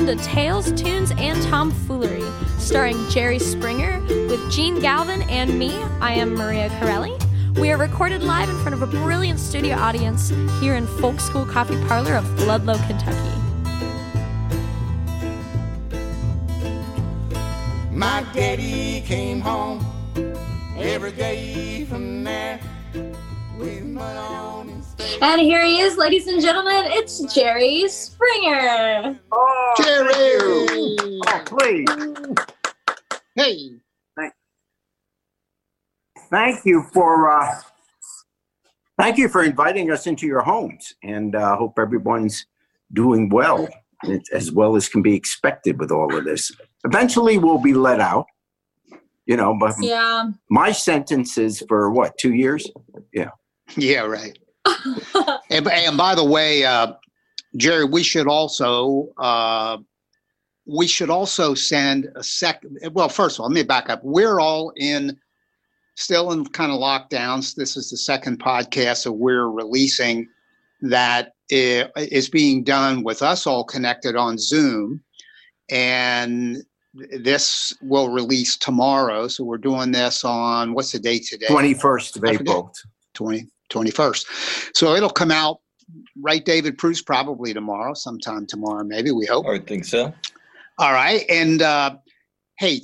welcome to Tales, Tunes, and Tomfoolery, starring Jerry Springer with Jene Galvin and me. I am Maria Carrelli. We are recorded live in front of a brilliant studio audience here in Folk School Coffee Parlor of Ludlow, Kentucky. My daddy came home every day from there with. And here he is, ladies and gentlemen. It's Jerry Springer. Oh, Jerry! Oh, please. Hey, Thank you for uh, thank you for inviting us into your homes, and uh, hope everyone's doing well, as well as can be expected with all of this. Eventually, we'll be let out. You know, but Yeah. my sentence is for what two years? Yeah. Yeah, right. And, and by the way, uh, Jerry, we should also uh, we should also send a second. Well, first of all, let me back up. We're all in still in kind of lockdowns. This is the second podcast that we're releasing that is being done with us all connected on Zoom, and this will release tomorrow. So we're doing this on what's the date today? Twenty first of April. 20, 21st. So it'll come out, right, David Bruce, probably tomorrow, sometime tomorrow, maybe, we hope. I would think so. All right. And uh, hey,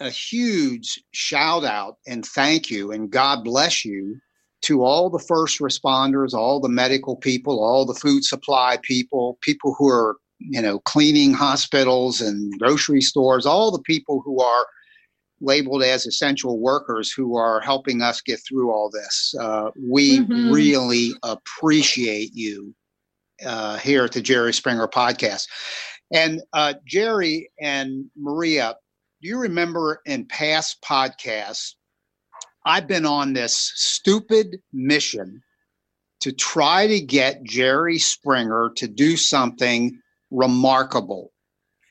a huge shout out and thank you and God bless you to all the first responders, all the medical people, all the food supply people, people who are, you know, cleaning hospitals and grocery stores, all the people who are labeled as essential workers who are helping us get through all this. Uh, we Mhm. really appreciate you uh, here at the Jerry Springer podcast. And uh, Jerry and Maria, do you remember in past podcasts, I've been on this stupid mission to try to get Jerry Springer to do something remarkable.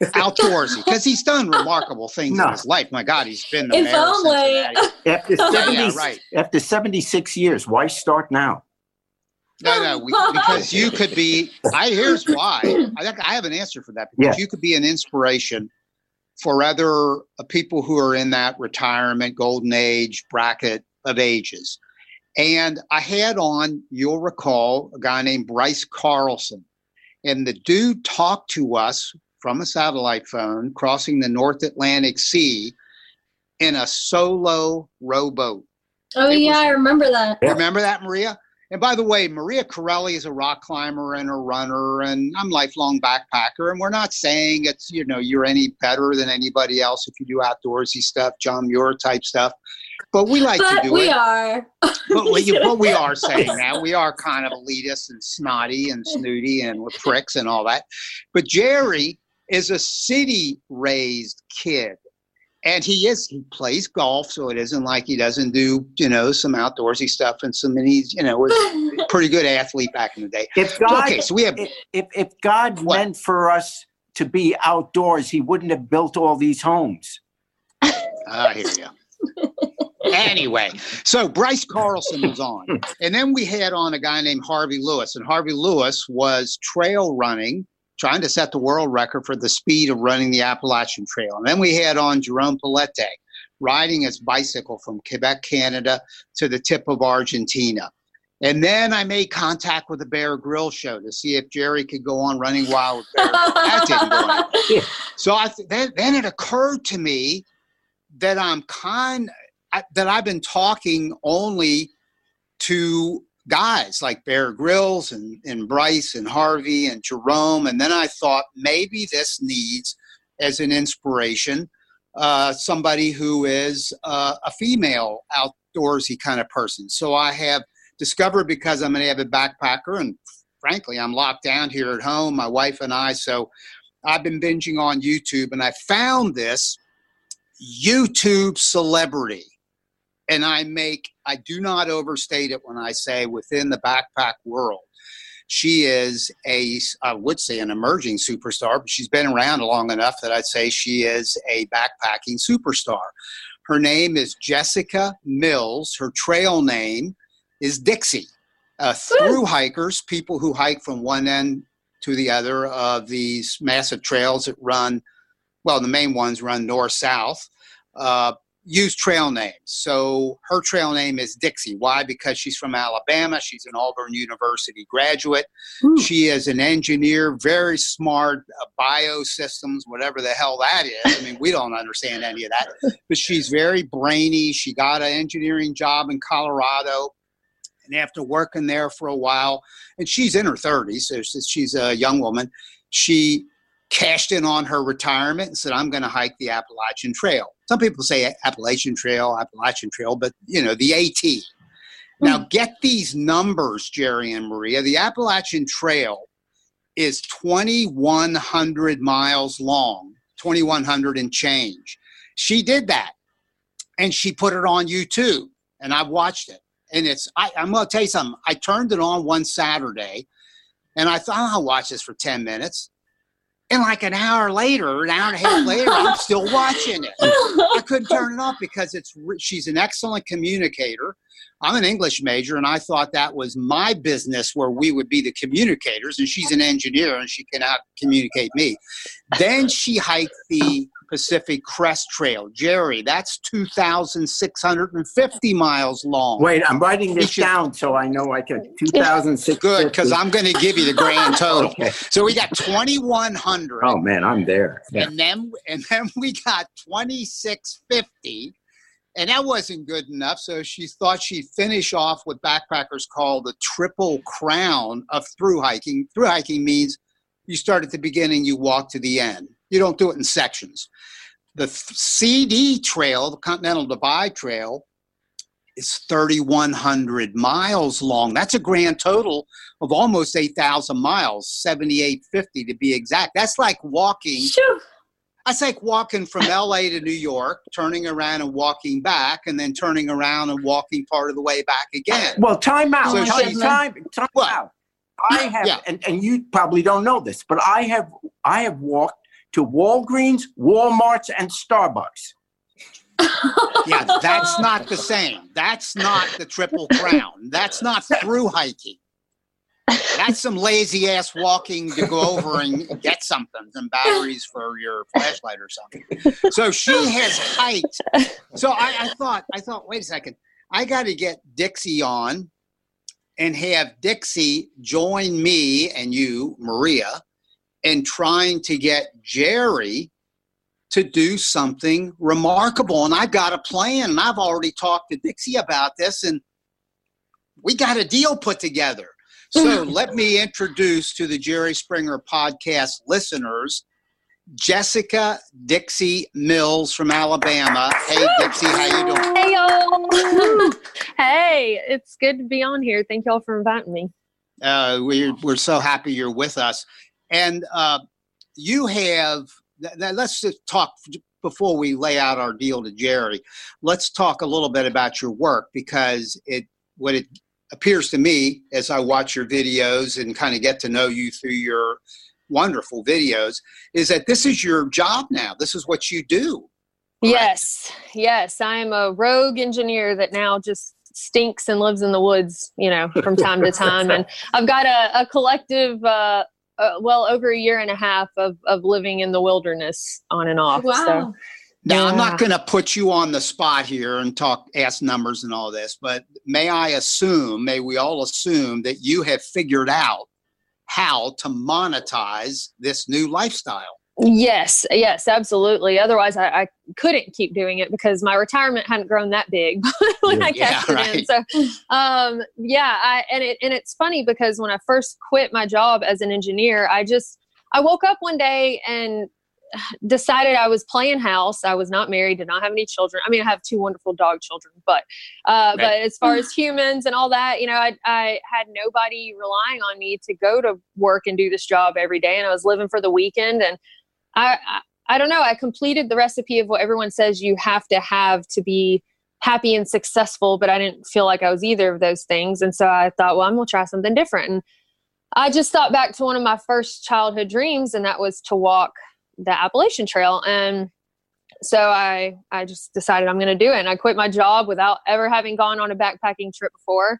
Outdoorsy, because he's done remarkable things No. in his life. My God, he's been the If mayor only. Cincinnati. After seventy, yeah, right. after seventy six years, why start now? No, no, we, because you could be. I here's why. I think I have an answer for that. Because you could be an inspiration for other uh, people who are in that retirement golden age bracket of ages. And I had on, you'll recall, a guy named Bryce Carlson, and the dude talked to us from a satellite phone crossing the North Atlantic Sea in a solo rowboat. Oh, It yeah, was- I remember that. Remember that, Maria? And by the way, Maria Carrelli is a rock climber and a runner, and I'm a lifelong backpacker. And we're not saying it's you know you're any better than anybody else if you do outdoorsy stuff, John Muir type stuff. But we like to do we it. are. But we, are. but we are saying that we are kind of elitist and snotty and snooty and we're pricks and all that. But Jerry is a city raised kid. And he is, he plays golf, so it isn't like he doesn't do, you know, some outdoorsy stuff and some, and he's, you know, was a pretty good athlete back in the day. If God, okay, so we have, if, if if God What? meant for us to be outdoors, He wouldn't have built all these homes. Ah, I hear you. anyway, so Bryce Carlson was on. And then we had on a guy named Harvey Lewis. And Harvey Lewis was trail running, trying to set the world record for the speed of running the Appalachian Trail. And then we had on Jerome Palette, riding his bicycle from Quebec, Canada to the tip of Argentina. And then I made contact with the Bear Grylls show to see if Jerry could go on running wild with Bear. that didn't go on. So I th- then, then it occurred to me that I'm kind I, that I've been talking only to guys like Bear Grylls and, and Bryce and Harvey and Jerome, and then I thought maybe this needs as an inspiration uh, somebody who is uh, a female outdoorsy kind of person. So I have discovered because I'm an avid backpacker and frankly I'm locked down here at home, my wife and I. So I've been binging on YouTube and I found this YouTube celebrity. And I make, I do not overstate it when I say within the backpack world. She is a, I would say, an emerging superstar, but she's been around long enough that I'd say she is a backpacking superstar. Her name is Jessica Mills. Her trail name is Dixie. Uh, through hikers, people who hike from one end to the other of these massive trails that run, well, the main ones run north south. Uh, use trail names. So her trail name is Dixie. Why? Because she's from Alabama. She's an Auburn University graduate. Ooh. She is an engineer, very smart, uh, biosystems, whatever the hell that is. I mean, we don't understand any of that. But she's very brainy. She got an engineering job in Colorado. And after working there for a while, and she's in her 30s, so she's- she's a young woman, she cashed in on her retirement and said, I'm going to hike the Appalachian Trail. Some people say Appalachian Trail, Appalachian Trail, but you know, the AT. Hmm. Now, get these numbers, Jerry and Maria. The Appalachian Trail is 2,100 miles long, 2,100 and change. She did that and she put it on YouTube, and I've watched it. And it's, I, I'm going to tell you something. I turned it on one Saturday and I thought, I'll watch this for 10 minutes. And like an hour later, an hour and a half later, I'm still watching it. I couldn't turn it off because it's she's an excellent communicator. I'm an English major, and I thought that was my business where we would be the communicators, and she's an engineer and she cannot communicate me. Then she hiked the Pacific Crest Trail. Jerry, that's 2,650 miles long. Wait, I'm writing this should- down so I know I can. 2006. Good, because I'm going to give you the grand total. Okay. So we got 2,100. Oh man, I'm there. Yeah. and then and then we got 2650 and that wasn't good enough so she thought she'd finish off what backpackers call the triple crown of through hiking through hiking means you start at the beginning you walk to the end you don't do it in sections the cd trail the continental divide trail is 3100 miles long that's a grand total of almost 8000 miles 7850 to be exact that's like walking Shoo. that's like walking from LA to New York, turning around and walking back, and then turning around and walking part of the way back again. Well, time out. So time, time, time out. I have, Yeah. and, and you probably don't know this, but I have, I have walked to Walgreens, WalMarts, and Starbucks. Yeah, that's not the same. That's not the Triple Crown. That's not through hiking. That's some lazy ass walking to go over and get something, some batteries for your flashlight or something. So she has hiked. So I, I thought, I thought, wait a second, I got to get Dixie on and have Dixie join me and you, Maria, in trying to get Jerry to do something remarkable. And I've got a plan, and I've already talked to Dixie about this, and we got a deal put together. So let me introduce to the Jerry Springer podcast listeners Jessica Dixie Mills from Alabama. Hey, Dixie, how you doing? Hey y'all. hey, it's good to be on here. Thank y'all for inviting me. Uh, we're, we're so happy you're with us. And uh, you have, th- let's just talk before we lay out our deal to Jerry. Let's talk a little bit about your work because it, what it appears to me as I watch your videos and kind of get to know you through your wonderful videos is that this is your job now. This is what you do. Yes, yes. I'm a rogue engineer that now just stinks and lives in the woods, you know, from time to time. And I've got a, a collective, uh, uh, well, over a year and a half of, of living in the wilderness on and off. Wow. So, Now, I'm not going to put you on the spot here and talk, ask numbers and all this, but may I assume, may we all assume that you have figured out how to monetize this new lifestyle? Yes, yes, absolutely. Otherwise, I, I couldn't keep doing it because my retirement hadn't grown that big when I Yeah, cashed it in. So, um, yeah, I, and it and it's funny because when I first quit my job as an engineer, I just I woke up one day and decided I was playing house. I was not married, did not have any children. I mean, I have two wonderful dog children, but uh, but as far as humans and all that, you know, I I had nobody relying on me to go to work and do this job every day, and I was living for the weekend, and I I, I don't know. I completed the recipe of what everyone says you have to have to be happy and successful, but I didn't feel like I was either of those things, and so I thought, well, I'm gonna try something different, and I just thought back to one of my first childhood dreams, and that was to walk the Appalachian Trail. And so I I just decided I'm going to do it. And I quit my job without ever having gone on a backpacking trip before.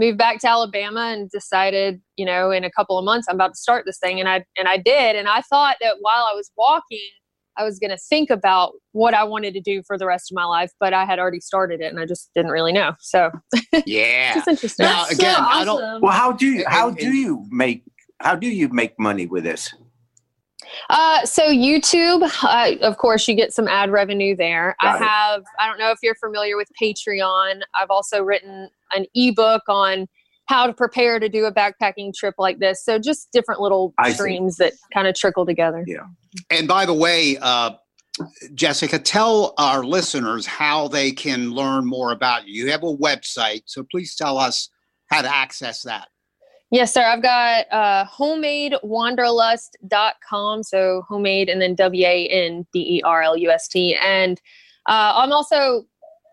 Moved back to Alabama and decided, you know, in a couple of months I'm about to start this thing and I and I did and I thought that while I was walking I was going to think about what I wanted to do for the rest of my life, but I had already started it and I just didn't really know. So Yeah. it's interesting. Now, again, so I don't- Well, how do you how do you make how do you make money with this? Uh, so YouTube, uh, of course, you get some ad revenue there. I Got it. have, I don't know if you're familiar with Patreon. I've also written an ebook on how to prepare to do a backpacking trip like this. So just different little I see. streams that kind of trickle together. Yeah. And by the way, uh, Jessica, tell our listeners how they can learn more about you. You have a website, so please tell us how to access that. Yes, sir. I've got uh, homemadewanderlust.com. So homemade and then W A N D E R L U S T. And uh, I'm also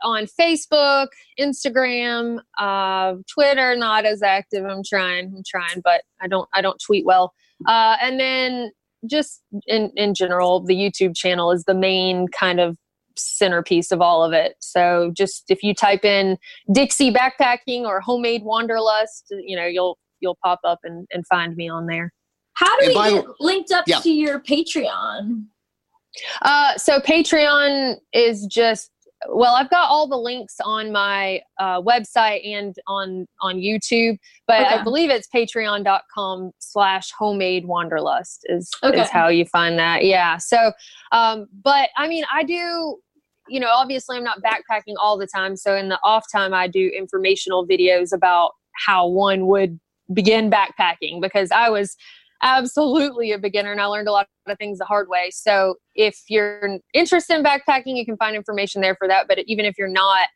on Facebook, Instagram, uh, Twitter, not as active. I'm trying, I'm trying, but I don't, I don't tweet well. Uh, and then just in, in general, the YouTube channel is the main kind of centerpiece of all of it. So just if you type in Dixie backpacking or homemade wanderlust, you know, you'll, you'll pop up and, and find me on there. How do And we by get linked up Yeah. to your Patreon? Uh, so Patreon is just well, I've got all the links on my uh, website and on on YouTube, but I believe it's patreon.com slash homemade wanderlust is Okay. is how you find that. Yeah. So um, but I mean I do you know, obviously I'm not backpacking all the time. So in the off time I do informational videos about how one would begin backpacking because I was absolutely a beginner and I learned a lot of things the hard way. So if you're interested in backpacking, you can find information there for that. But even if you're not,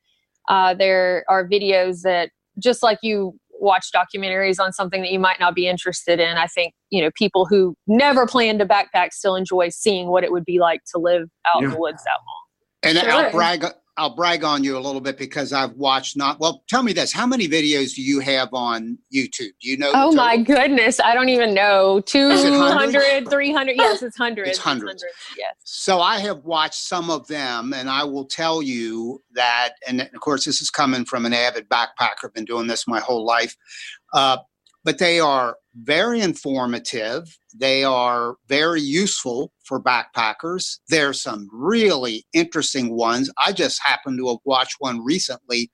uh, there are videos that just like you watch documentaries on something that you might not be interested in. I think, you know, people who never plan to backpack still enjoy seeing what it would be like to live out in the woods that long. And Sure. I'll brag. I'll brag on you a little bit because I've watched not. Well, tell me this: How many videos do you have on YouTube? Do you know? Oh my goodness. I don't even know. it hundreds? 200, 300. Yes, it's hundreds. It's hundreds. Yes. So I have watched some of them, and I will tell you that. And of course, this is coming from an avid backpacker. I've been doing this my whole life, uh, but they are very informative. They are very useful for backpackers. There's some really interesting ones. I just happened to have watched one recently,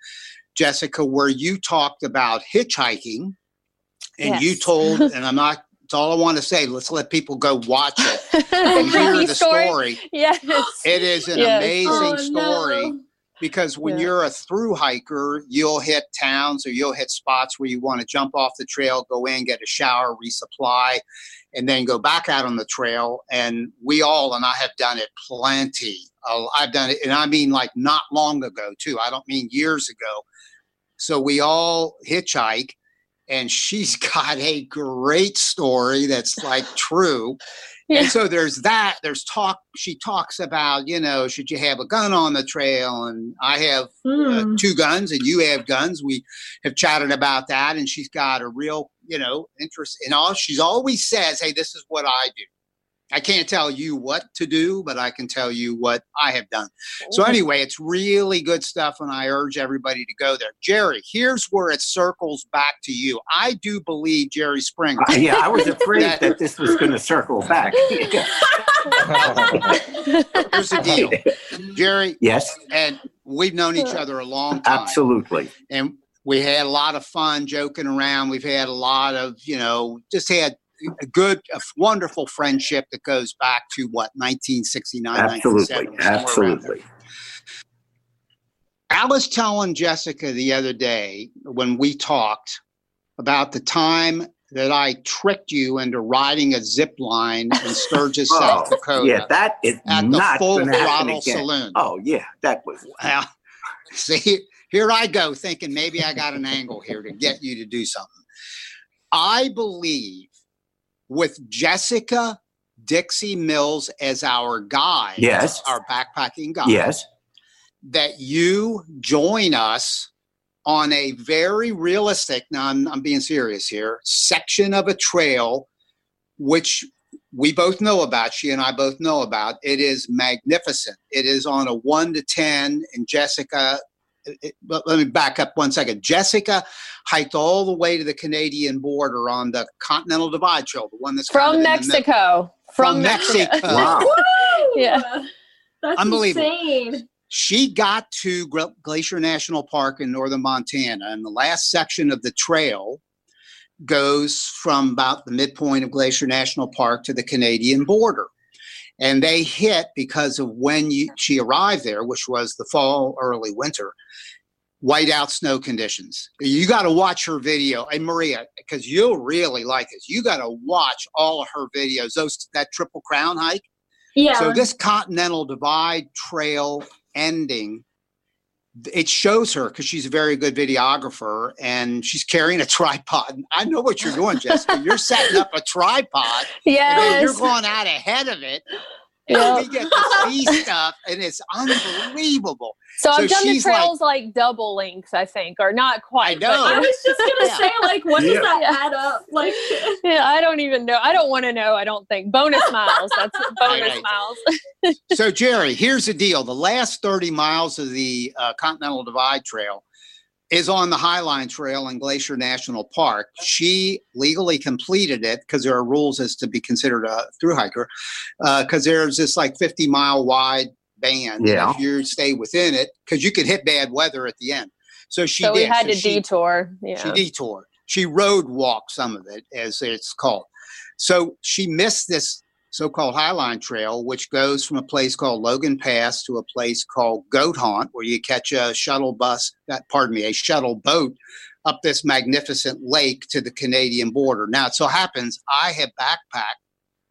Jessica, where you talked about hitchhiking, and you told, and I'm not. It's all I want to say. Let's let people go watch it and hear the story. story. Yes. It is an Yes. amazing Oh, story no. Because when Yeah. you're a through hiker, you'll hit towns or you'll hit spots where you want to jump off the trail, go in, get a shower, resupply, and then go back out on the trail. And we all, and I have done it plenty. I've done it, and I mean like not long ago too. I don't mean years ago. So we all hitchhike, and she's got a great story that's like true. Yeah. And so there's that. There's talk. She talks about, you know, should you have a gun on the trail? And I have uh, Hmm. two guns, and you have guns. We have chatted about that, and she's got a real, you know, interest in all. She's always says, "Hey, this is what I do." I can't tell you what to do, but I can tell you what I have done. So anyway, it's really good stuff, and I urge everybody to go there. Jerry, here's where it circles back to you. I do believe Jerry Springer. Uh, yeah, I was afraid That- that this was going to circle back. Here's the deal, Jerry, yes, and we've known each other a long time. absolutely. and we had a lot of fun joking around. We've had a lot of, you know, just had a good, a wonderful friendship that goes back to what 1969, Absolutely. 1970, somewhere around there. Absolutely. I was telling Jessica the other day when we talked about the time that I tricked you into riding a zip line in Sturgis, oh, South Oh, Dakota, yeah, that is at the Full going to happen Throttle. Saloon. Oh, yeah, that was. Well, see, here I go thinking maybe I got an angle here to get you to do something. I believe with Jessica Dixie Mills as our guide, Yes. our backpacking guide, Yes. that you join us on a very realistic, now I'm, I'm being serious here, section of a trail, which we both know about, she and I both know about. It is magnificent. It is on a one to 10, and Jessica it- but let me back up one second. Jessica hiked all the way to the Canadian border on the Continental Divide Trail, the one that's kind of From the. Mexico. From, From Mexico. Mexico. Wow. Yeah. That's Unbelievable. insane. She got to Glacier National Park in northern Montana, and the last section of the trail goes from about the midpoint of Glacier National Park to the Canadian border. And they hit because of when you, she arrived there, which was the fall, early winter, whiteout snow conditions. You got to watch her video, and Maria, because you'll really like this. You got to watch all of her videos. Those that Triple Crown hike. Yeah. So this Continental Divide Trail ending, it shows her because she's a very good videographer and she's carrying a tripod. I know what you're doing, Jessica. You're setting up a tripod then you're going out ahead of it. And we get to see stuff and it's unbelievable. So I've done the she's like- trails like, double length, I think, or not quite. know. but- I was just gonna Yeah. say, like, what Yeah. does that add up? Like, yeah, I don't even know. I don't want to know. I don't think bonus miles. That's bonus right. miles. So, Jerry, here's the deal the last 30 miles of the uh, Continental Divide Trail is on the Highline Trail in Glacier National Park. She legally completed it because there are rules as to be considered a through hiker, because there's this like 50 mile wide band. Yeah. If you stay within it, because you could hit bad weather at the end. So she so did. we had So to she- detour. Yeah. she detoured. She road walked some of it, as it's called. So she missed this so-called Highline Trail, which goes from a place called Logan Pass to a place called Goat Haunt, where you catch a shuttle bus, uh, pardon me, a shuttle boat up this magnificent lake to the Canadian border. Now, it so happens I have backpacked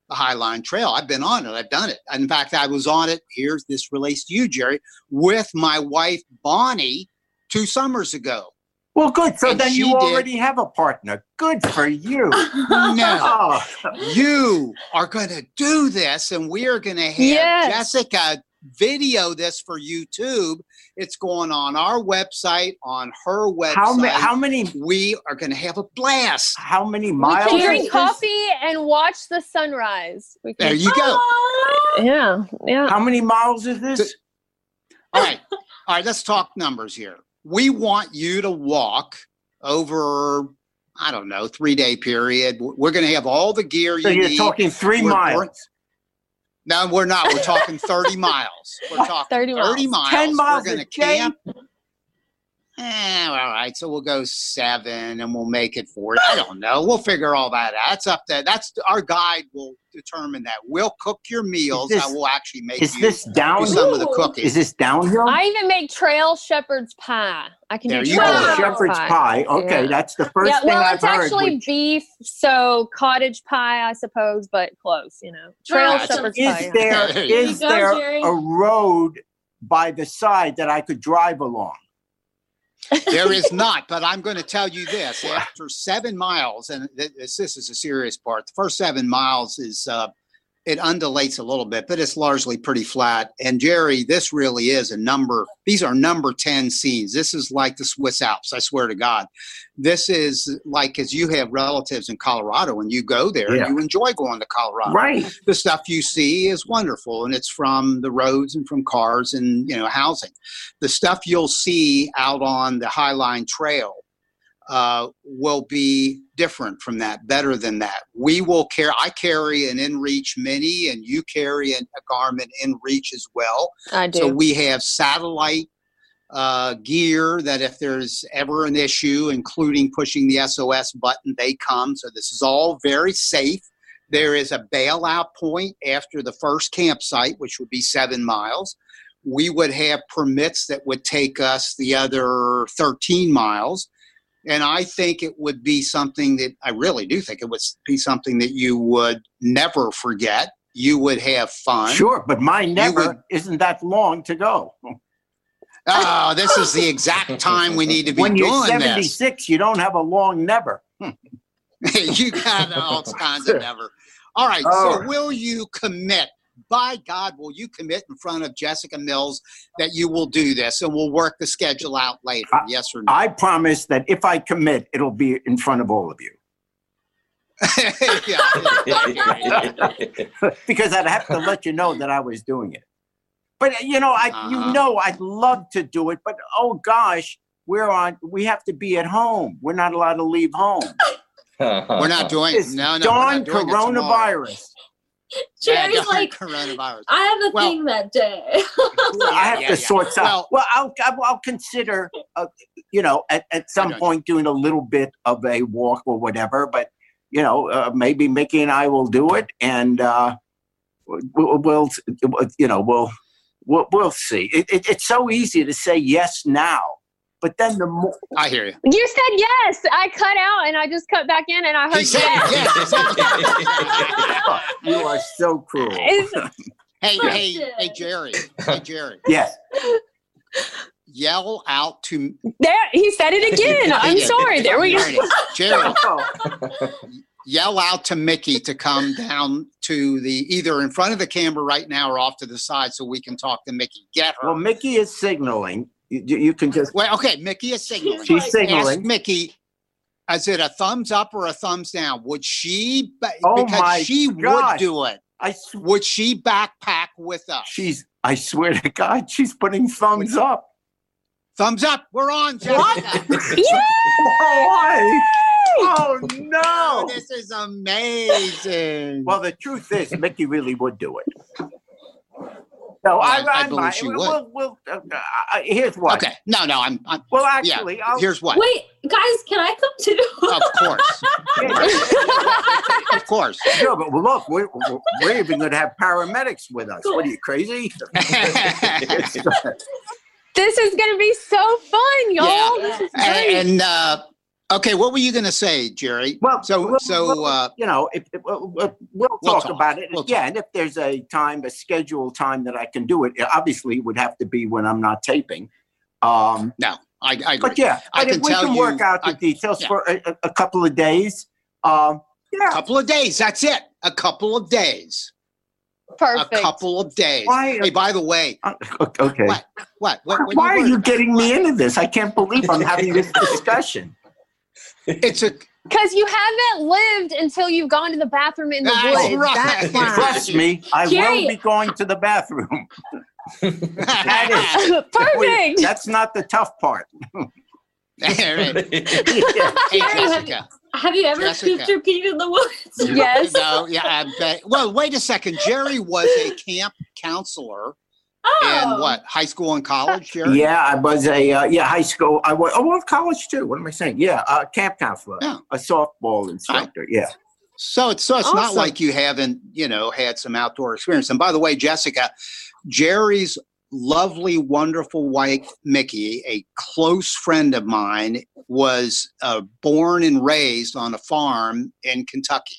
the Highline Trail. I've been on it. I've done it. In fact, I was on it. Here's this relates to you, Jerry, with my wife Bonnie two summers ago. Well, good. So And then she you did- already have a partner. Good for you. No. You are going to do this and we are going to have Yes. Jessica video this for YouTube. It's going on our website, on her website. how, ma- how many we are going to have a blast. how many miles? We miles? can is drink coffee and watch the sunrise. We There you go. yeah, yeah. How many miles is this? All right. All right. Let's talk numbers here. We want you to walk over, I don't know, three day period. We're going to have all the gear So you you're need. talking 3 We're- miles. No, we're not. We're talking 30 miles. We're talking 30 30 miles. miles. 10 miles We're going to camp. Eh, all right. So we'll go seven and we'll make it 40. I don't know. We'll figure all that out. That's up there. That's our guide will determine that. We'll cook your meals. this- I will actually make Is you this do some of the Ooh. cooking. Is this downhill? I even make trail shepherd's pie. I can There do you trail go. Oh, shepherd's pie. Okay, Yeah. that's the first yeah, thing well, I've it's actually which- beef, so cottage pie, I suppose, but close. You know, trail Wow. shepherd's is pie. there There is go, there a road by the side that I could drive along? There is not, but I'm going to tell you this: after seven miles, and this, this is a serious part. The first seven miles is uh, it undulates a little bit, but it's largely pretty flat. And Jerry, this really is a number. These are number ten scenes. This is like the Swiss Alps. I swear to God, this is like as you have relatives in Colorado, and you go there, Yeah. and you enjoy going to Colorado Right. the stuff you see is wonderful and it's from the roads and from cars and you know housing the stuff you'll see out on the highline trail uh, will be different from that better than that we will carry i carry an inreach mini and you carry an, a garmin inreach as well I do. so we have satellite uh, gear that if there's ever an issue, including pushing the SOS button, they come. So this is all very safe. There is a bailout point after the first campsite, which would be seven miles. We would have permits that would take us the other 13 miles. And I think it would be something that I really do think it would be something that you would never forget. You would have fun. Sure, but my never would- isn't that long to go. Oh, this is the exact time we need to be When you're doing this. 76, you don't have a long never. you got all kinds of never. All right. So right. will you commit? By God, will you commit in front of Jessica Mills that you will do this and we'll work the schedule out later? I- yes or no? I promise that if I commit, it'll be in front of all of you. yeah. because I'd have to let you know that I was doing it. But uh, you know, I Uh-huh. you know, I'd love to do it, but oh gosh, we're on. We have to be at home. We're not allowed to leave home. We're not doing This no, no. we're darn not doing it coronavirus. Jerry's Yeah, like, coronavirus. I have a Well- thing that day. I have yeah, to yeah. sort out. Well- Well, I'll I'll, I'll consider, uh, you know, at, at some got you. point doing a little bit of a walk or whatever. But you know, uh, maybe Mickey and I will do it, and uh, we'll, we'll you know we'll we'll, we'll see. It, it, it's so easy to say yes now, but then the more I hear you. You said yes. I cut out and I just cut back in and I heard He said yes. yes. you are so cruel. Is- hey, Push hey, hey, Jerry. Hey, Jerry. Yes. Yell out to there, he said it again. I'm Yeah. sorry. There we go. Jerry. Oh, Yell out to Mickey to come down to the either in front of the camera right now or off to the side so we can talk to Mickey. Get her. well, Mickey is signaling. You, you can just. Well, okay, Mickey is signaling. She's Ask signaling. Mickey, is it a thumbs up or a thumbs down? Would she? ba- Oh because my she would gosh. do it. I sw- Would she backpack with us? she's. I swear to God, she's putting thumbs up. thumbs up. We're on, Jessica. Why? Oh Oh, no! Oh, this is amazing. Well, the truth is, Mickey really would do it. No, I, I- I I, believe she we'll, we'll, uh, uh, here's what. okay, no, no, I'm. I'm Well, actually, I'll, here's what. Wait, guys, can I come too? Of course, of course. no, but look, we're, we're, we're even going to have paramedics with us. What are you crazy? This is going to be so fun, y'all. Yeah. This is great. and and, uh, okay, what were you going to say, Jerry? Well, so well, so well, uh, you know, if, if, we'll, we'll we'll We'll talk, talk. about it. We'll yeah, talk. and if there's a time, a scheduled time that I can do it, obviously it would have to be when I'm not taping. Um, no, I, I agree. but yeah, I but if can we tell can work out the I- details yeah. for a, a- a couple of days, um, yeah. A couple of days. That's it. A couple of days. Perfect. A couple of days. Why- Hey, by the way, Uh, okay. what? What? What? what Why are worried you getting me into this? I can't believe I'm having this discussion. It's a. Because you haven't lived until you've gone to the bathroom in the That's woods. right. That's why. Trust me, I Jerry- will be going to the bathroom. That Perfect. That's not the tough part. Hey, have, Jessica. have you ever Jessica. pooped or peed in the woods? Yes. No, yeah, I bet. Well, wait a second. Jerry was a camp counselor Oh. in what high school and college, Jerry? Yeah, I was a uh, yeah high school. I was oh well college too. What am I saying? Yeah, uh, camp counselor, Yeah. a softball instructor. Yeah. So it's so it's not like you haven't, you know, had some outdoor experience. And by the way, Jessica, Jerry's lovely, wonderful wife, Mickey, a close friend of mine, was uh, born and raised on a farm in Kentucky.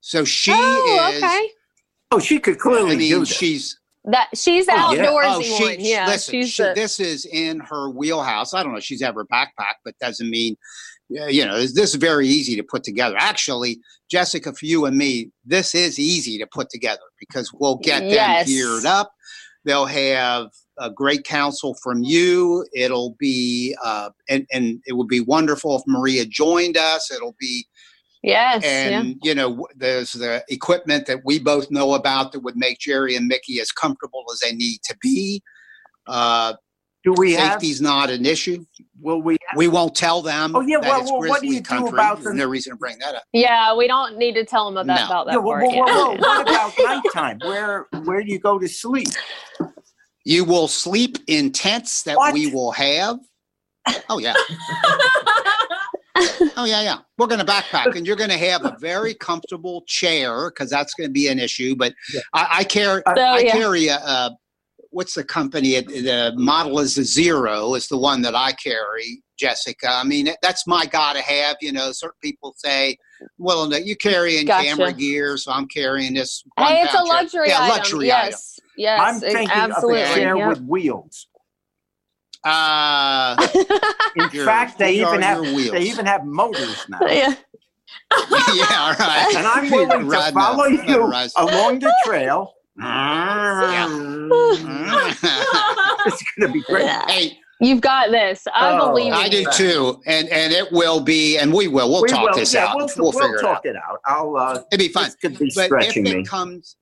So she oh, is. okay. Oh, she could clearly I do mean, this. she's That she's the Oh, yeah. outdoorsy oh, she, one. Yeah, listen, she's she- the, this is in her wheelhouse. I don't know if she's ever backpacked, but doesn't mean, you know, this this is very easy to put together. Actually, Jessica, for you and me, this is easy to put together because we'll get them geared up. They'll have a great counsel from you. It'll be, uh, and, and it would be wonderful if Maria joined us. It'll be yes. yeah. and you know there's the equipment that we both know about that would make jerry and mickey as comfortable as they need to be uh do we have? safety's not an issue Will we? Have, we won't tell them Oh, yeah, that well, it's well, what do grizzly you do country. about there's the- no reason to bring that up Yeah, we don't need to tell them about, No. about that yeah, whoa, part. whoa, whoa, yeah. whoa. What about nighttime? Where Where do you go to sleep? you will sleep in tents that What? we will have oh yeah oh yeah yeah we're going to backpack and you're going to have a very comfortable chair because that's going to be an issue but Yeah. I, I carry So, I yeah. carry a, uh, what's the company? The model is a zero, is the one that I carry, Jessica. I mean, that's my gotta have. You know, certain people say, well, no, you carrying Gotcha. camera gear, so I'm carrying this. Hey, it's a pound chair." luxury yeah, item. luxury item. yes. Yes. I'm thinking absolutely. of a chair yeah. with wheels. Uh, In Your- fact, they even have wheels. they even have motors now. yeah. yeah, all right. And I'm willing to Riding a follow you along the trail. it's going to be great. hey, You've got this. I Oh, believe I do you. too, and and it will be, and we will. We'll We talk will, this yeah, out. We'll, We'll, we'll figure it out. it out. I'll. Uh, It'd be fun. this could be But if stretching it me. comes,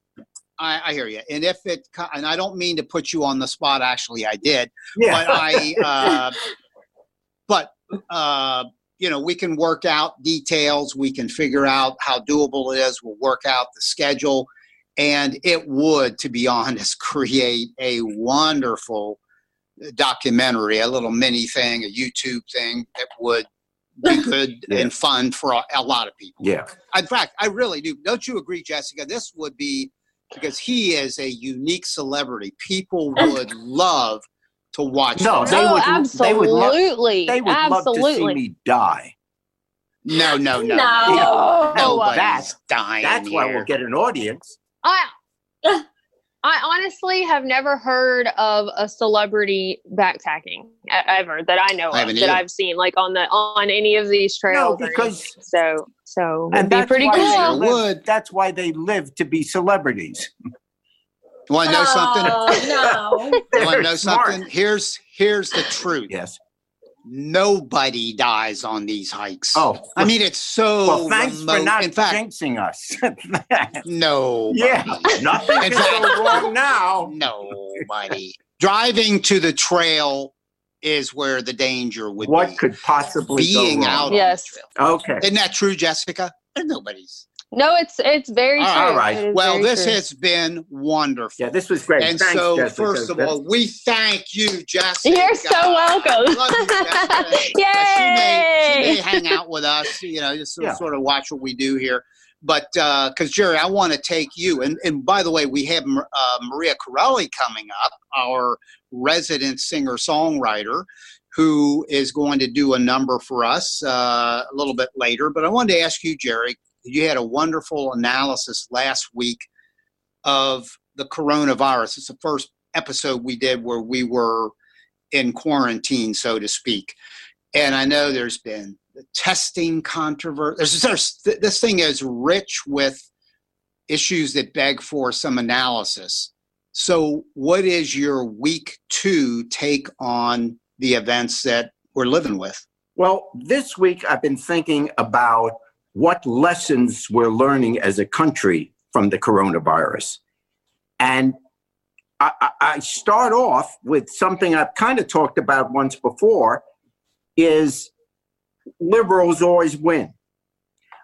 I, I hear you. And if it, and I don't mean to put you on the spot. Actually, I did. Yeah. But I, uh, but uh, you know, we can work out details. We can figure out how doable it is. We'll work out the schedule, and it would, to be honest, create a wonderful documentary, a little mini thing, a YouTube thing that would be good Yeah. and fun for a, a lot of people. Yeah. In fact, I really do. Don't you agree, Jessica? This would be because he is a unique celebrity. People would love to watch. No, this. they oh, would- they would love- absolutely. They would love to see me die. no, no, no, No. no. No. That's- dying. That's why here. we'll get an audience. I I honestly have never heard of a celebrity backpacking ever that I know I of that either. I've seen like on the on any of these trails. or because- so so And it'd be pretty why cool. Sure live- would. That's why they live to be celebrities. Want to know something? Oh, no. You want to know smart. something? Here's here's the truth. Yes. Nobody dies on these hikes. Oh, I mean, it's so well, thanks remote. for not In fact, jinxing us. no. yeah, nothing In fact- go wrong now. Nobody. Driving to the trail is where the danger would What be. What could possibly Being go out wrong? on Yes. the trail. Okay. Isn't that true, Jessica? There's nobody's. No, it's it's very All true. All right. It is Well, this true. has been wonderful. Yeah, this was great. and Thanks, so, Jessica. first of all, we thank you, Jessica. You're so welcome. Love you, Jessica. Uh, She may, she may hang out with us, you know, just Yeah. sort of watch what we do here. But because Jerry, I want to take you, and and by the way, we have uh, Maria Carrelli coming up, our resident singer songwriter, who is going to do a number for us uh, a little bit later. But I wanted to ask you, Jerry, you had a wonderful analysis last week of the coronavirus. It's the first episode we did where we were in quarantine, so to speak. And I know there's been the testing controversy. There's, there's, this thing is rich with issues that beg for some analysis. So, what is your week two take on the events that we're living with? Well, this week I've been thinking about what lessons we're learning as a country from the coronavirus. And I, I- start off with something I've kind of talked about once before is liberals always win.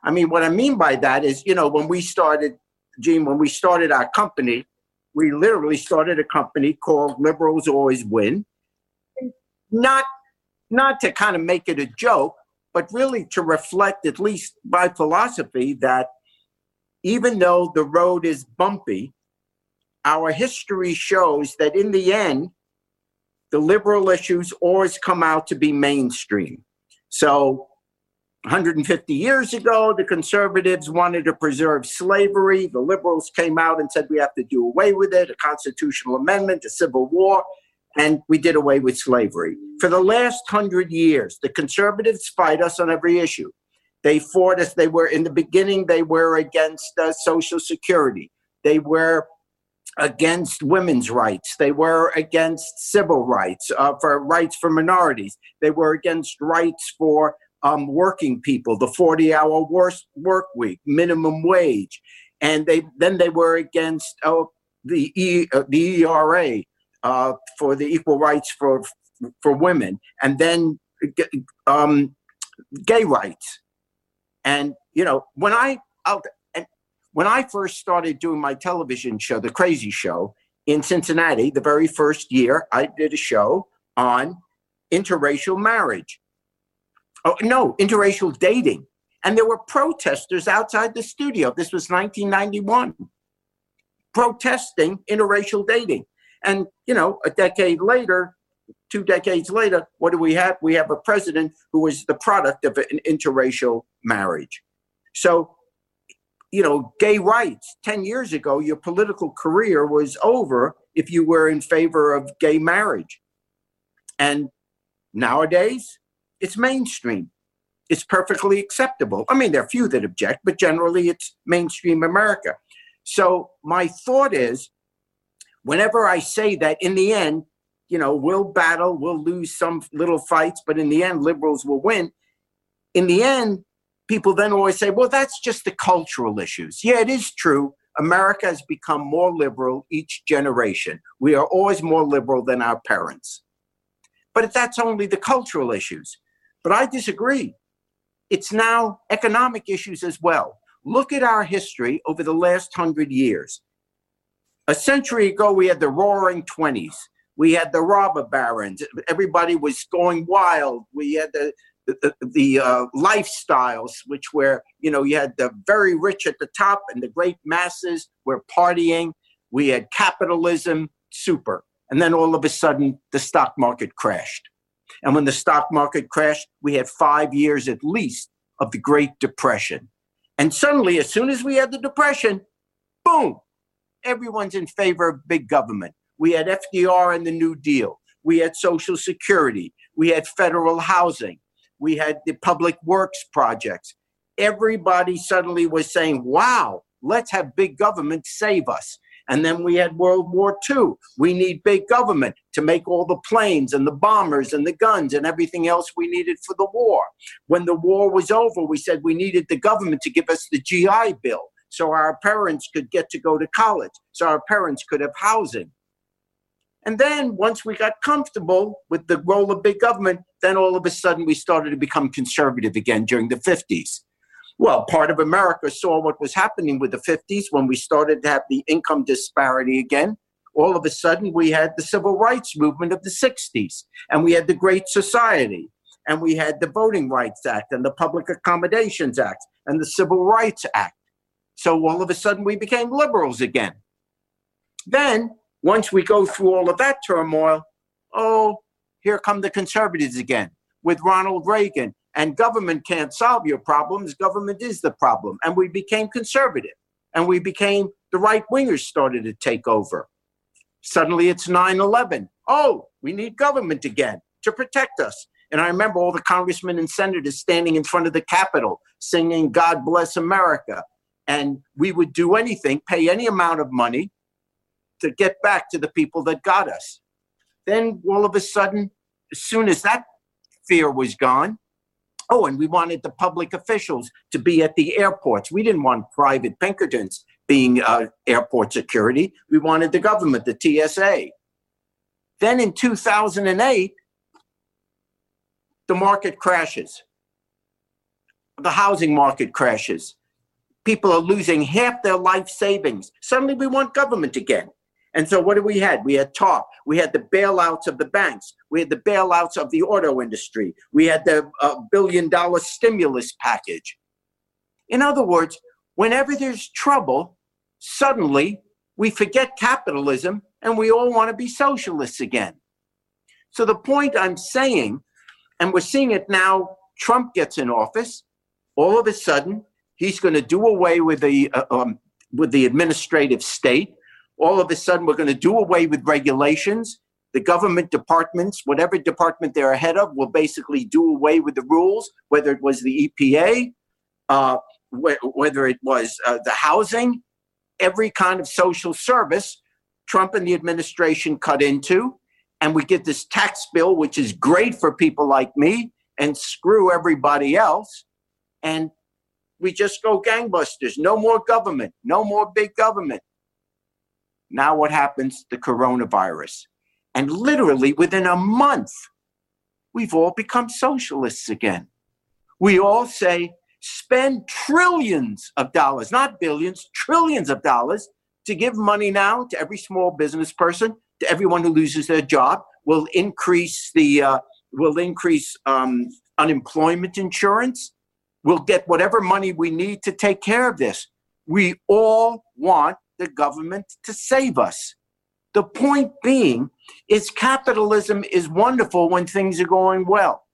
I mean, what I mean by that is, you know, when we started, Jene, when we started our company, we literally started a company called Liberals Always Win. Not not to kind of make it a joke, but really to reflect at least my philosophy that even though the road is bumpy, our history shows that in the end, the liberal issues always come out to be mainstream. So 150 years ago, the conservatives wanted to preserve slavery. The liberals came out and said we have to do away with it, a constitutional amendment, a civil war, and we did away with slavery. For the last hundred years, the conservatives fight us on every issue. They fought us. They were, in the beginning, they were against uh, Social Security. They were against women's rights. They were against civil rights, uh, for rights for minorities. They were against rights for um, working people, the 40 hour work, week, minimum wage. And they then they were against uh, the, e, uh, the ERA uh, for the equal rights for, for women. And then um, gay rights. And, you know, when I, when I first started doing my television show, The Crazy Show, in Cincinnati, the very first year, I did a show on interracial marriage. Oh, no, interracial dating. And there were protesters outside the studio. This was 1991, protesting interracial dating. And, you know, a decade later, two decades later, what do we have? We have a president who is the product of an interracial marriage. So, you know, gay rights, 10 years ago, your political career was over if you were in favor of gay marriage. And nowadays, it's mainstream. It's perfectly acceptable. I mean, there are few that object, but generally it's mainstream America. So my thought is whenever I say that in the end, you know, we'll battle, we'll lose some little fights, but in the end, liberals will win. In the end, people then always say, well, that's just the cultural issues. Yeah, it is true, America has become more liberal each generation. We are always more liberal than our parents. But that's only the cultural issues. But I disagree. It's now economic issues as well. Look at our history over the last hundred years. A century ago, we had the roaring 20s. We had the robber barons. Everybody was going wild. We had the the, the uh, lifestyles, which were, you know, you had the very rich at the top and the great masses were partying. We had capitalism, super. And then all of a sudden, the stock market crashed. And when the stock market crashed, we had five years at least of the Great Depression. And suddenly, as soon as we had the Depression, boom, everyone's in favor of big government. We had FDR and the New Deal. We had Social Security. We had federal housing. We had the public works projects. Everybody suddenly was saying, wow, let's have big government save us. And then we had World War II. We need big government to make all the planes and the bombers and the guns and everything else we needed for the war. When the war was over, we said we needed the government to give us the GI Bill so our parents could get to go to college, so our parents could have housing. And then once we got comfortable with the role of big government, then all of a sudden we started to become conservative again during the 50s. Well, part of America saw what was happening with the 50s when we started to have the income disparity again. All of a sudden, we had the civil rights movement of the 60s, and we had the Great Society, and we had the Voting Rights Act, and the Public Accommodations Act, and the Civil Rights Act. So all of a sudden, we became liberals again. Then once we go through all of that turmoil, oh, here come the conservatives again with Ronald Reagan. And government can't solve your problems. Government is the problem. And we became conservative. And we became, the right wingers started to take over. Suddenly it's 9 11. Oh, we need government again to protect us. And I remember all the congressmen and senators standing in front of the Capitol singing, God bless America. And we would do anything, pay any amount of money to get back to the people that got us. Then all of a sudden, as soon as that fear was gone, oh, and we wanted the public officials to be at the airports. We didn't want private Pinkertons being uh, airport security. We wanted the government, the TSA. Then in 2008, the market crashes. The housing market crashes. People are losing half their life savings. Suddenly we want government again. And so what do we had? We had talk. We had the bailouts of the banks. We had the bailouts of the auto industry. We had the uh, billion dollar stimulus package. In other words, whenever there's trouble, suddenly we forget capitalism and we all want to be socialists again. So the point I'm saying, and we're seeing it now, Trump gets in office, all of a sudden he's going to do away with the uh, um, with the administrative state all of a sudden we're going to do away with regulations. The government departments, whatever department they're ahead of, will basically do away with the rules, whether it was the EPA, uh, wh- whether it was uh, the housing, every kind of social service Trump and the administration cut into. And we get this tax bill, which is great for people like me and screw everybody else. And we just go gangbusters. No more government, no more big government. Now, what happens? The coronavirus. And literally within a month, we've all become socialists again. We all say, spend trillions of dollars, not billions, trillions of dollars to give money now to every small business person, to everyone who loses their job, We'll increase the uh, will increase um, unemployment insurance. We'll get whatever money we need to take care of this. We all want the government to save us. The point being is capitalism is wonderful when things are going well.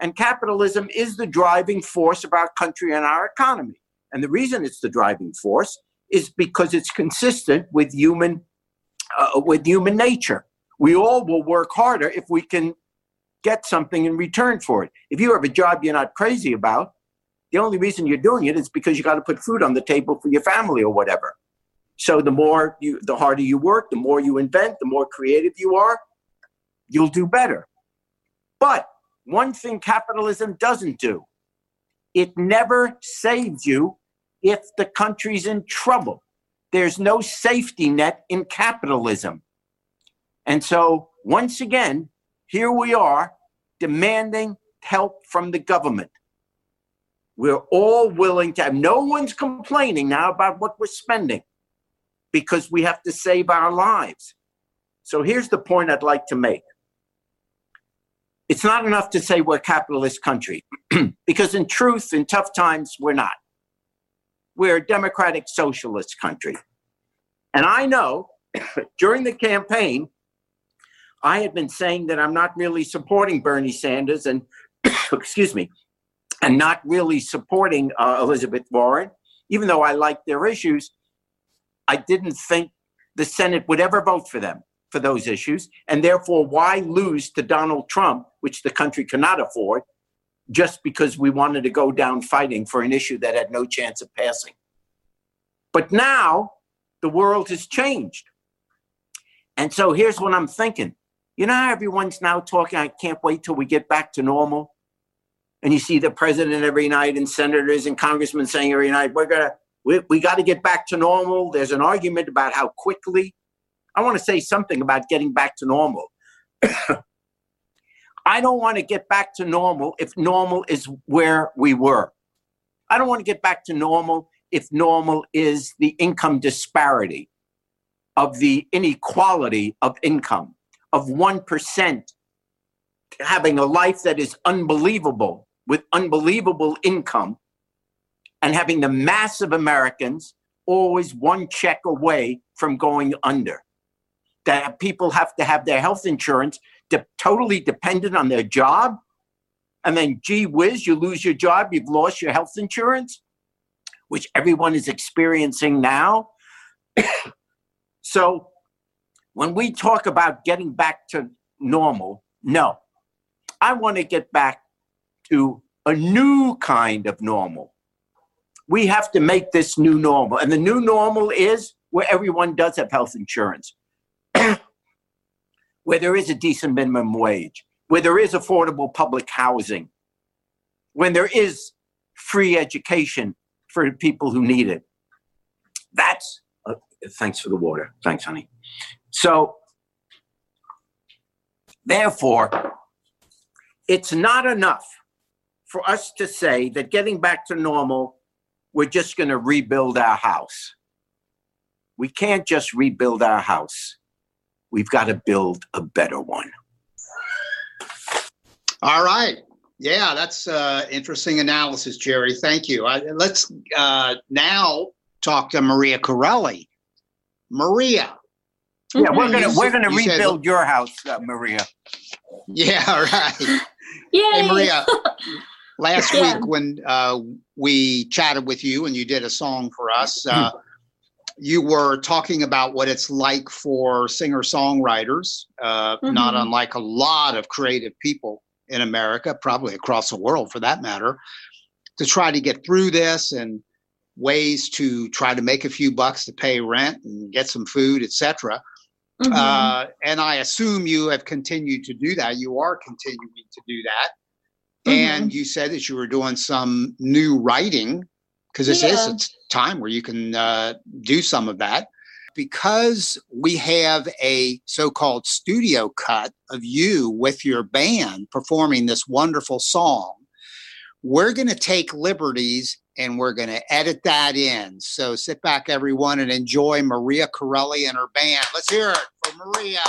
And capitalism is the driving force of our country and our economy. And the reason it's the driving force is because it's consistent with human uh, with human nature. We all will work harder if we can get something in return for it. If you have a job you're not crazy about, the only reason you're doing it is because you got to put food on the table for your family or whatever. So the more you, the harder you work, the more you invent, the more creative you are, you'll do better. But one thing capitalism doesn't do, it never saves you if the country's in trouble. there's no safety net in capitalism. And so, once again, here we are demanding help from the government. We're all willing to have, no one's complaining now about what we're spending because we have to save our lives. So here's the point I'd like to make. It's not enough to say we're a capitalist country because in truth, in tough times, we're not. We're a democratic socialist country. And I know during the campaign, I had been saying that I'm not really supporting Bernie Sanders and, excuse me, and not really supporting uh, Elizabeth Warren, even though I liked their issues. I didn't think the Senate would ever vote for them for those issues. And therefore, why lose to Donald Trump, which the country cannot afford, just because we wanted to go down fighting for an issue that had no chance of passing? But now the world has changed. And so here's what I'm thinking. You know how everyone's now talking, I can't wait till we get back to normal? And you see the president every night and senators and congressmen saying every night, we're gonna we, we got to get back to normal. There's an argument about how quickly. I want to say something about getting back to normal. I don't want to get back to normal if normal is where we were. I don't want to get back to normal if normal is the income disparity, of the inequality of income, of 1% having a life that is unbelievable with unbelievable income and having the mass of Americans always one check away from going under. That people have to have their health insurance de- totally dependent on their job. And then, gee whiz, you lose your job, you've lost your health insurance, which everyone is experiencing now. so, when we talk about getting back to normal, no. I want to get back to a new kind of normal. We have to make this new normal. And the new normal is where everyone does have health insurance, where there is a decent minimum wage, where there is affordable public housing, when there is free education for people who need it. That's, uh, thanks for the water. Thanks, honey. So, therefore, it's not enough for us to say that getting back to normal, we're just going to rebuild our house. We can't just rebuild our house. We've got to build a better one. All right. Yeah, that's uh, interesting analysis, Jerry. Thank you. I, let's uh, now talk to Maria Carrelli. Maria. Yeah, we're gonna we're gonna You said- rebuild your house, uh, Maria. Yeah, right. Yay! Hey, Maria. Last Yeah. week when uh, we chatted with you and you did a song for us, uh, you were talking about what it's like for singer songwriters, uh, not Mhm. unlike a lot of creative people in America, probably across the world for that matter, to try to get through this and ways to try to make a few bucks to pay rent and get some food, etc. Mhm. Uh, and I assume you have continued to do that. You are continuing to do that. And you said that you were doing some new writing because this is Yeah. a t- time where you can uh, do some of that. Because we have a so called studio cut of you with your band performing this wonderful song, we're going to take liberties and we're going to edit that in. So sit back, everyone, and enjoy Maria Carrelli and her band. Let's hear it for Maria.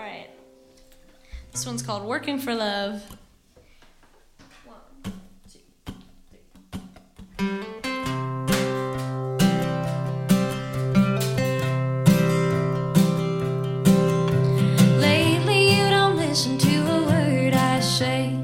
All right. This one's called Working for Love. Lately, you don't listen to a word I say.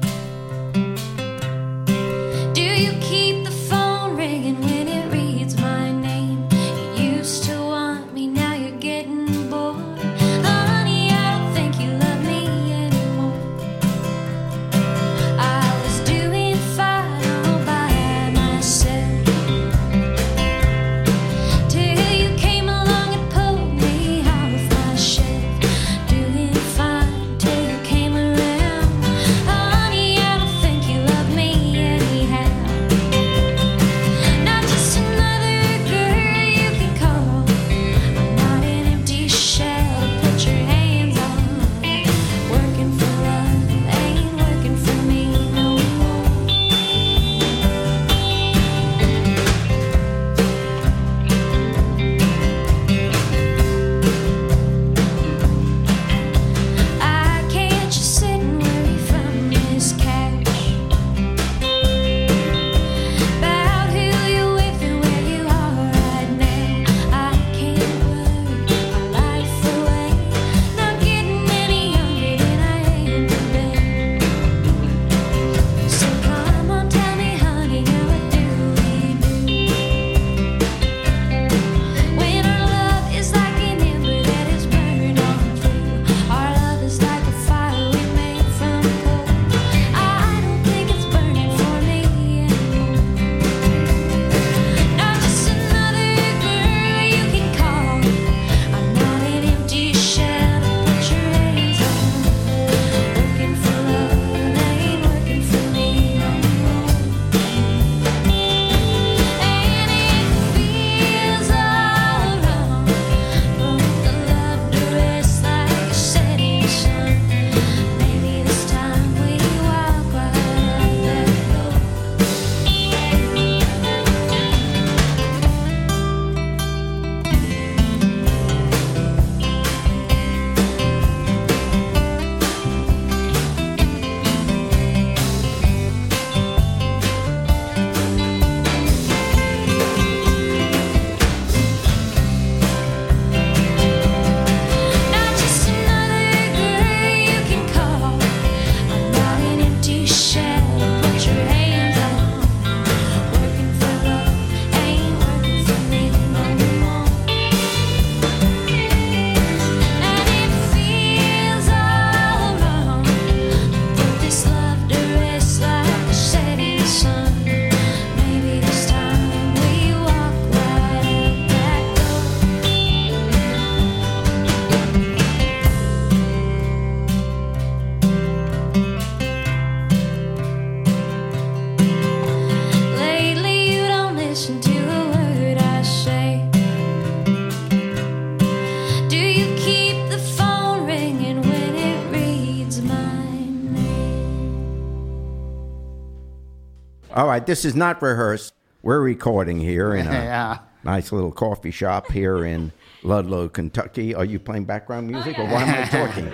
All right, this is not rehearsed. We're recording here in a Yeah. nice little coffee shop here in Ludlow, Kentucky. Are you playing background music or why am I talking?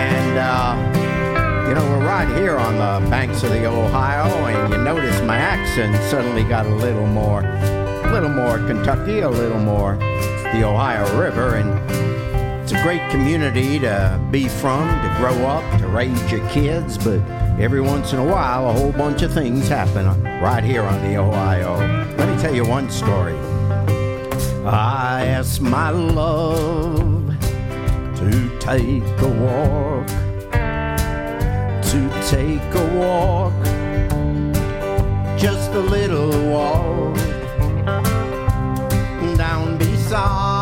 and, uh, you know, we're right here on the banks of the Ohio, and you notice my accent suddenly got a little more, a little more Kentucky, a little more the Ohio River, and it's a great community to be from, to grow up, to raise your kids, but every once in a while, a whole bunch of things happen right here on the Ohio. Let me tell you one story. I asked my love to take a walk, to take a walk, just a little walk down beside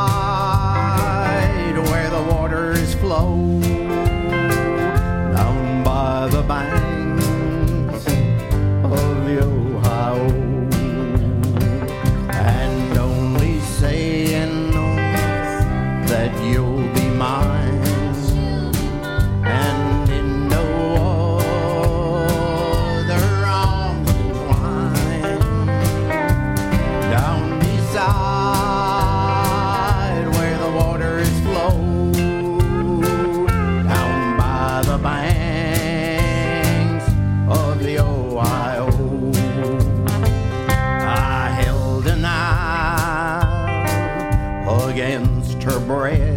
against